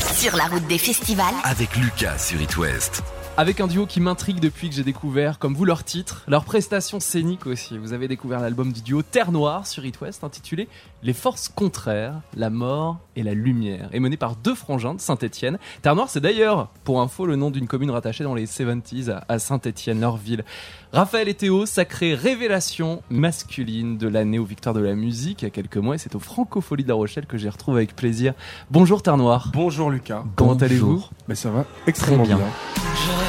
Sur la route des festivals. Avec Lucas sur It West. Avec un duo qui m'intrigue depuis que j'ai découvert, comme vous, leur titre, leur prestation scénique aussi. Vous avez découvert l'album du duo Terre Noire sur It West, intitulé Les forces contraires, la mort et la lumière, et mené par deux frangins de Saint-Étienne. Terre Noire, c'est d'ailleurs, pour info, le nom d'une commune rattachée dans les 70s à Saint-Étienne, leur ville. Raphaël et Théo, sacrée révélation masculine de l'année aux Victoires de la musique il y a quelques mois, et c'est au Francofolie de La Rochelle que j'ai retrouvé avec plaisir. Bonjour Terre Noire. Bonjour Lucas. Comment allez-vous? Mais ça va extrêmement bien. bien.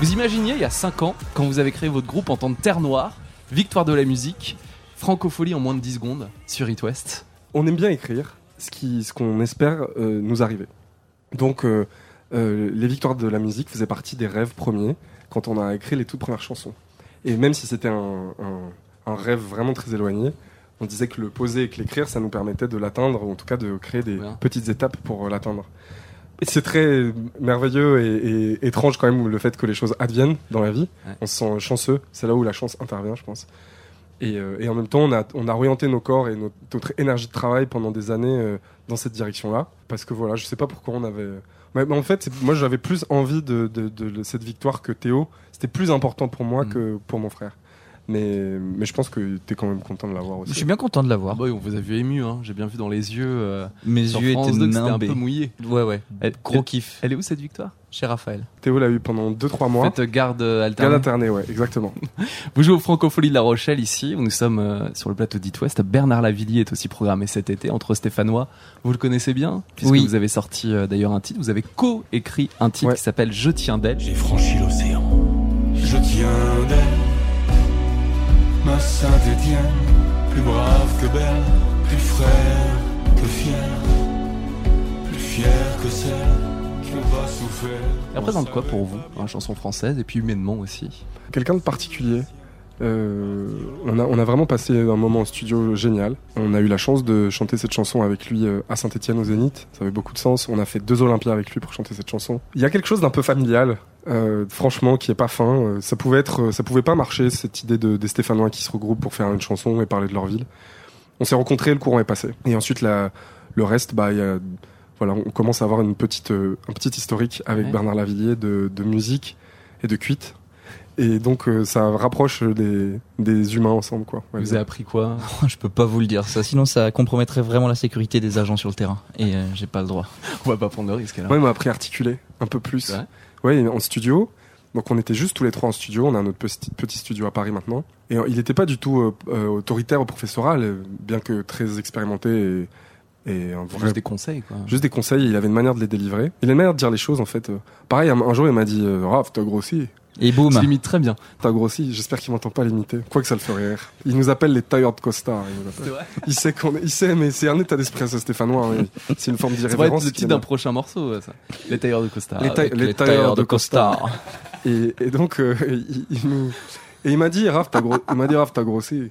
Vous imaginiez il y a 5 ans, quand vous avez créé votre groupe en tant que Terre Noire, Victoire de la musique, Francofolie en moins de 10 secondes sur It West On aime bien écrire ce qui, ce qu'on espère euh, nous arriver. Donc, euh, euh, les victoires de la musique faisaient partie des rêves premiers quand on a écrit les toutes premières chansons. Et même si c'était un, un- un rêve vraiment très éloigné, on disait que le poser et que l'écrire, ça nous permettait de l'atteindre, ou en tout cas de créer des Ouais. petites étapes pour l'atteindre. C'est très merveilleux et, et étrange quand même le fait que les choses adviennent dans la vie. Ouais. On se sent chanceux, c'est là où la chance intervient, je pense. Et, euh, et en même temps, on a, on a orienté nos corps et notre, notre énergie de travail pendant des années euh, dans cette direction-là. Parce que voilà, je sais pas pourquoi on avait. Mais, mais en fait, moi j'avais plus envie de, de- de cette victoire que Théo. C'était plus important pour moi Mhm. que pour mon frère. Mais, mais je pense que tu es quand même content de l'avoir aussi. Je suis bien content de Ah l'avoir. bah oui, on vous a vu ému, hein. j'ai bien vu dans les yeux. euh, Mes yeux France étaient 2 que c'était un peu mouillé. Ouais, ouais. Elle- Gros elle- kiff. Elle est où cette victoire? Chez Raphaël. Théo l'a eu pendant 2-3 mois. Faites garde euh, Garde alternée. alternée, ouais, exactement. Vous jouez au Francofolie de La Rochelle ici. Nous sommes euh, sur le plateau d'It West. Bernard Lavillier est aussi programmé cet été entre Stéphanois. Vous le connaissez bien puisque Oui. vous avez sorti euh, d'ailleurs un titre. Vous avez co-écrit un titre Ouais. qui s'appelle Je tiens d'elle. J'ai franchi l'océan, Ma Saint-Étienne, plus brave que belle, plus frère que fier, plus fier que celle qui n'a pas souffert. Elle représente quoi pour vous? La chanson française et puis humainement aussi Quelqu'un de particulier? Euh, on, a, on a vraiment passé un moment en studio génial. On a eu la chance de chanter cette chanson avec lui euh, à Saint-Etienne au Zénith. Ça avait beaucoup de sens. On a fait deux Olympias avec lui pour chanter cette chanson. Il y a quelque chose d'un peu familial, euh, franchement, qui est pas fin. Ça pouvait être, ça pouvait pas marcher cette idée de, des Stéphanois qui se regroupent pour faire une chanson et parler de leur ville. On s'est rencontrés, le courant est passé. Et ensuite, la, le reste, bah, y a, voilà, on commence à avoir une petite, euh, un petit historique avec Ouais. Bernard Lavillier de, de musique et de cuite. Et donc euh, ça rapproche des, des humains ensemble quoi. on Vous avez appris quoi Je peux pas vous le dire ça, sinon ça compromettrait vraiment la sécurité des agents sur le terrain. Et euh, j'ai pas le droit. On va pas prendre le risque alors. Moi il m'a appris à articuler un peu plus. Ouais, en studio. Donc on était juste tous les trois en studio. On a notre petit, petit studio à Paris maintenant. Et euh, il n'était pas du tout euh, autoritaire ou professoral, bien que très expérimenté et, et un vrai Juste des conseils quoi. Juste des conseils, il avait une manière de les délivrer. Il a une manière de dire les choses en fait. Euh, Pareil, un, un jour il m'a dit euh, Raph, t'as grossi. Et boum Tu limites très bien. T'as grossi. J'espère qu'il m'entend pas l'imiter. Quoi que ça le ferait rire. Il nous appelle les tailleurs de il appelle. vrai Il sait qu'on est, il sait, mais c'est un état d'esprit ce Stéphanois. hein. C'est une forme Ça pourrait être d'irrévérence. le qui titre d'un prochain morceau ça. Les tailleurs de costard. Les, ta- Avec les les tailleurs tailleurs de de costard. Et, et donc, euh, il, il nous, et il m'a dit, Raph, t'as gros, il m'a dit, Raph, t'as grossi.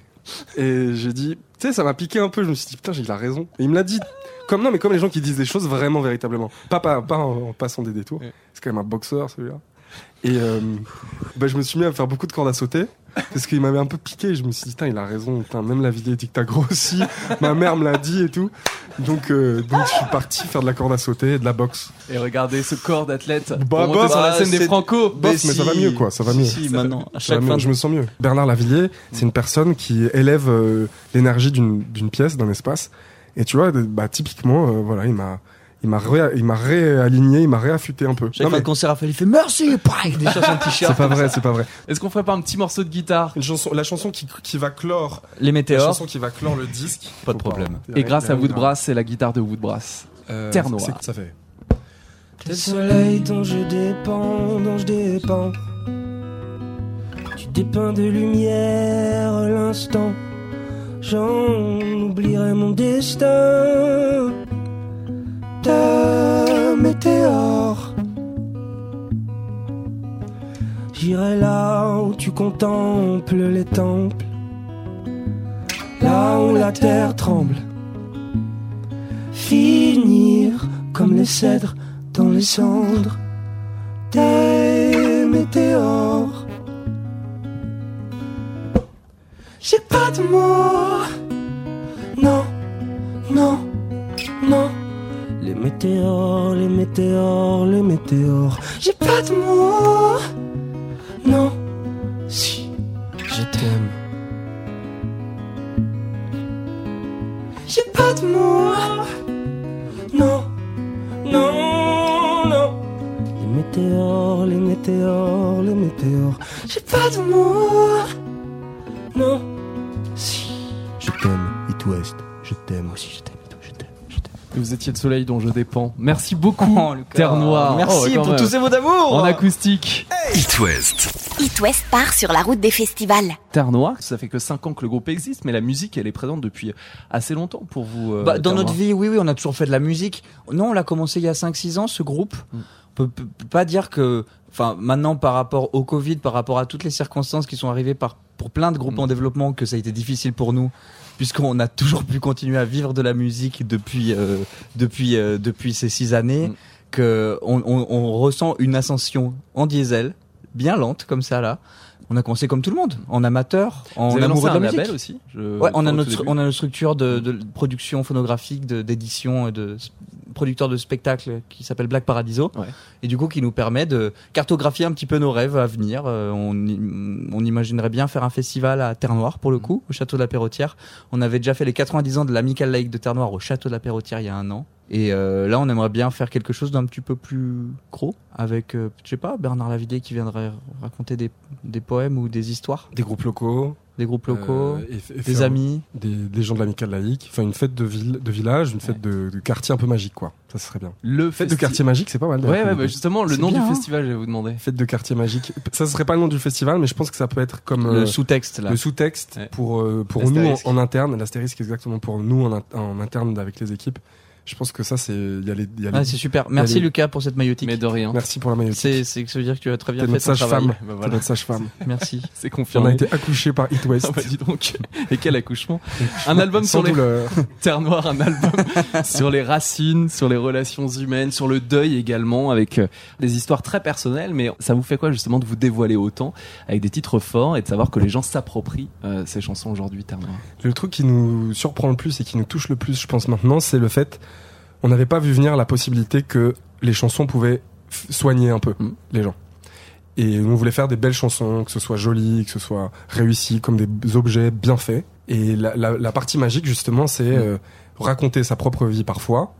Et j'ai dit, tu sais, ça m'a piqué un peu. Je me suis dit, putain, il a raison. Et il me l'a dit, comme non, mais comme les gens qui disent des choses vraiment véritablement. Pas, pas, pas en, en passant des détours. Ouais. C'est quand même un boxeur, celui-là. Et euh, bah, je me suis mis à faire beaucoup de cordes à sauter. Parce qu'il m'avait un peu piqué. Je me suis dit, il a raison. Même la vidéo dit que t'as grossi. Ma mère me l'a dit et tout. Donc, euh, donc, je suis parti faire de la corde à sauter et de la boxe. Et regardez ce corps d'athlète Bah, bah, sur la scène des Franco. Mais ça va mieux, quoi, ça va mieux. Si, maintenant, à chaque fin de je me sens mieux. Bernard Lavillier, c'est une personne qui élève euh, l'énergie d'une pièce, d'un espace. Et tu vois, bah, typiquement, euh, voilà, il m'a, il m'a, ré- il m'a réaligné, il m'a réaffûté un peu. Chaque Non, fin mais concert, Raphaël, il fait merci, il déchire son t-shirt. c'est pas vrai, c'est pas vrai. Est-ce qu'on ferait pas un petit morceau de guitare? Une chanson, la chanson qui, qui va clore, Les la météores. chanson qui va clore le disque. Pas de problème. Et grâce à Woodbrass, c'est la guitare de Woodbrass. Euh, Terre c'est- Noire. Ça fait. T'es le soleil dont je dépends, dont je dépends. Tu dépeins de lumière l'instant. J'en oublierai mon destin. Ta météore. J'irai là où tu contemples les temples. Là où la terre tremble. Finir comme les cèdres dans les cendres des météores. J'ai pas de mots. Météores, les météores, les météores. J'ai pas de mots. Non, si, je t'aime. J'ai pas de mots. Non, non, non. Les météores, les météores, les météores. J'ai pas de mots. Non, Vous étiez le soleil dont je dépends. Merci beaucoup, Oh, Lucas. Terre Noire. Merci Oh, pour même. tous ces mots d'amour. En acoustique. It West. It West part sur la route des festivals. Terre Noire, ça fait que 5 ans que le groupe existe, mais la musique, elle est présente depuis assez longtemps pour vous. euh, Bah, dans Terre notre vie, oui, oui, on a toujours fait de la musique. Non, on l'a commencé il y a 5-6 ans, ce groupe. Mm. On peut pas dire que, enfin, maintenant, par rapport au Covid, par rapport à toutes les circonstances qui sont arrivées par, pour plein de groupes Mm. en développement, que ça a été difficile pour nous, puisqu'on a toujours pu continuer à vivre de la musique depuis, euh, depuis, euh, depuis ces 6 années, Mm. que on, on, on ressent une ascension en diesel, bien lente, comme ça, là. On a commencé comme tout le monde, en amateur, en Vous avez lancé amoureux de un la musique. label aussi je- Ouais, on a notre on a notre structure de, de production phonographique, d'édition, de producteur de spectacle qui s'appelle Black Paradiso, Ouais. et du coup qui nous permet de cartographier un petit peu nos rêves à venir. Euh, on, imaginerait bien faire un festival à Terre Noire pour le coup, au château de la Perrotière. On avait déjà fait les 90 ans de l'Amical Lake de Terre Noire au château de la Perrotière il y a un an. Et euh, là, on aimerait bien faire quelque chose d'un petit peu plus gros, avec, euh, je sais pas, Bernard Lavillier qui viendrait raconter des, des poèmes ou des histoires, Des groupes locaux. Des groupes locaux, euh, et des amis. Des, des gens de l'amicale laïque. Enfin, une fête de, ville, de village, une fête de, de quartier un peu magique, quoi. Ça serait bien. Le Fête de quartier magique, c'est pas mal. Ouais, ouais, bah justement, le nom bien, du hein. festival, je vais vous demander. Fête de quartier magique. Ça serait pas le nom du festival, mais je pense que ça peut être comme le euh, sous-texte là. le sous-texte Ouais. pour, euh, pour nous en, interne. L'astérisque exactement pour nous en, in- en interne avec les équipes. Je pense que ça, c'est. Il y a les. il y a les- Ah, c'est super. Merci. Lucas pour cette maillotique. Mais de rien. Merci pour la maillotique. C'est c'est que ça veut dire que tu as très bien fait notre ton travail. sage-femme. Bah voilà. notre sage-femme. Merci. C'est On confirmé. a été accouché par It West. Ah bah dis donc. Et quel accouchement. Un album Sans sur les douleur. Terre Noire, un album sur les racines, sur les relations humaines, sur le deuil également, avec euh, des histoires très personnelles. Mais ça vous fait quoi justement de vous dévoiler autant avec des titres forts et de savoir que les gens s'approprient euh, ces chansons aujourd'hui, Terre Noire? Le truc qui nous surprend le plus et qui nous touche le plus, je pense maintenant, c'est le fait, on n'avait pas vu venir la possibilité que les chansons pouvaient soigner un peu Mm. les gens. Et on voulait faire des belles chansons, que ce soit joli, que ce soit réussi, comme des objets bien faits. Et la, la- la partie magique, justement, c'est Mm. euh, raconter sa propre vie parfois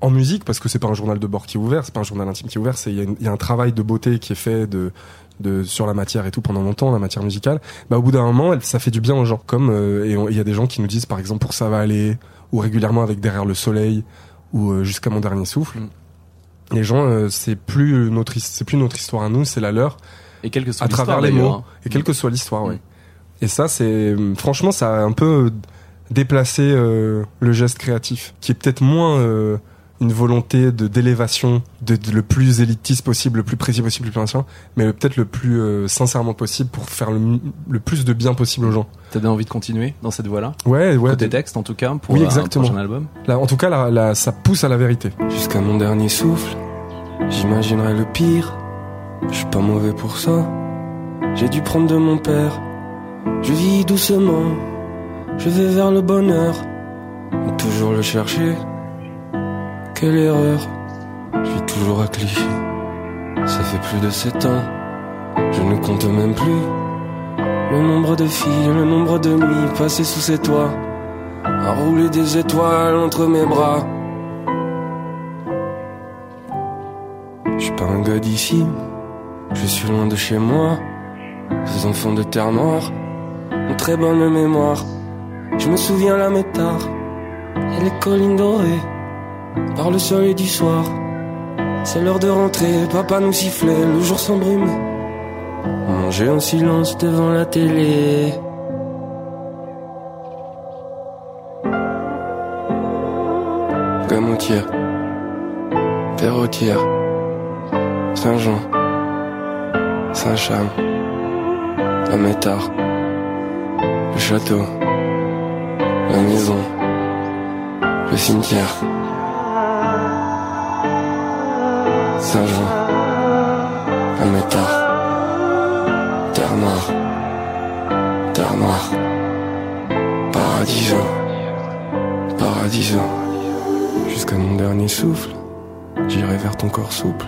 en musique, parce que c'est pas un journal de bord qui est ouvert, c'est pas un journal intime qui est ouvert, c'est il y, a y un travail de beauté qui est fait de de sur la matière et tout pendant longtemps, la matière musicale. Bah au bout d'un moment, elle- ça fait du bien aux gens. Comme euh, et il y a des gens qui nous disent par exemple pour ça va aller ou régulièrement avec derrière le soleil ou euh, jusqu'à mon dernier souffle. Mm. Les gens, euh, c'est plus notre c'est plus notre histoire à nous, c'est la leur Et quelle que soit à travers les mots hein. et quelle que soit l'histoire. Ouais. Mm. Et ça, c'est franchement, ça a un peu déplacé euh, le geste créatif, qui est peut-être moins euh, une volonté de d'élévation, de, de le plus élitiste possible, le plus précis possible, le plus ancien, mais peut-être le plus euh, sincèrement possible pour faire le, le plus de bien possible aux gens. T'as bien envie de continuer dans cette voie-là? Ouais, ouais. Côté de- texte en tout cas pour Oui, exactement. un prochain album? là, en tout cas, là, là, ça pousse à la vérité. Jusqu'à mon dernier souffle, j'imaginerai le pire. Je suis pas mauvais pour ça. J'ai dû prendre de mon père. Je vis doucement, je vais vers le bonheur. Mais toujours le chercher. Quelle erreur. Je vis toujours à cliché. Ça fait plus de sept ans. Je ne compte même plus. Le nombre de filles, le nombre de nuits passées sous ses toits. À rouler des étoiles entre mes bras. Je suis pas un gars d'ici, je suis loin de chez moi. Ces enfants de terre noire ont très bonne mémoire. Je me souviens la métard et les collines dorées par le soleil du soir. C'est l'heure de rentrer, papa nous sifflait, le jour s'embrume. On mangeait en silence devant la télé. Gamotière, Perrotière, Saint-Jean, Saint-Cham, la Métard, le château, la maison, le cimetière, Saint-Jean, la Métard, Terre Noire, Terre Noire, Paradiso, paradiso. Jusqu'à mon dernier souffle, j'irai vers ton corps souple.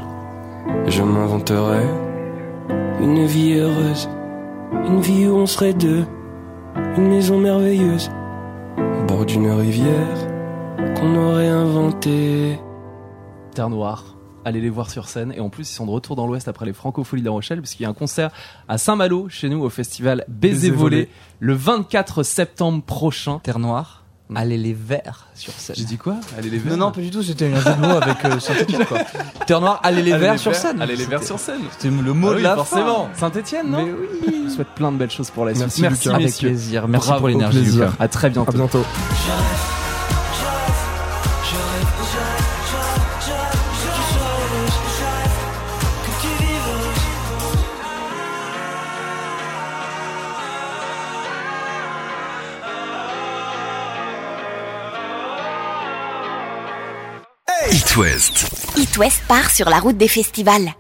Et je m'inventerai une vie heureuse. Une vie où on serait deux. Une maison merveilleuse. Au bord d'une rivière qu'on aurait inventée. Terre Noire. Allez les voir sur scène. Et en plus, ils sont de retour dans l'Ouest après les Francopholies de La Rochelle, puisqu'il y a un concert à Saint-Malo, chez nous, au festival Baiser Volé, le 24 septembre prochain. Terre Noire, allez les verts sur scène. J'ai dit quoi? Allez les verts Non, non, pas du tout, c'était un jeu de mots avec euh, Saint-Étienne, quoi. Terre Noire, allez les verts sur scène. Allez les verts sur scène. C'était le mot Ah de oui, la forcément. fin. Saint-Etienne, non? Mais oui. Je vous souhaite plein de belles choses pour la suite. Merci, Merci, Lucas. Avec plaisir. Merci Bravo, pour l'énergie, au plaisir. Lucas. À très bientôt. À bientôt. It West. Part sur la route des festivals.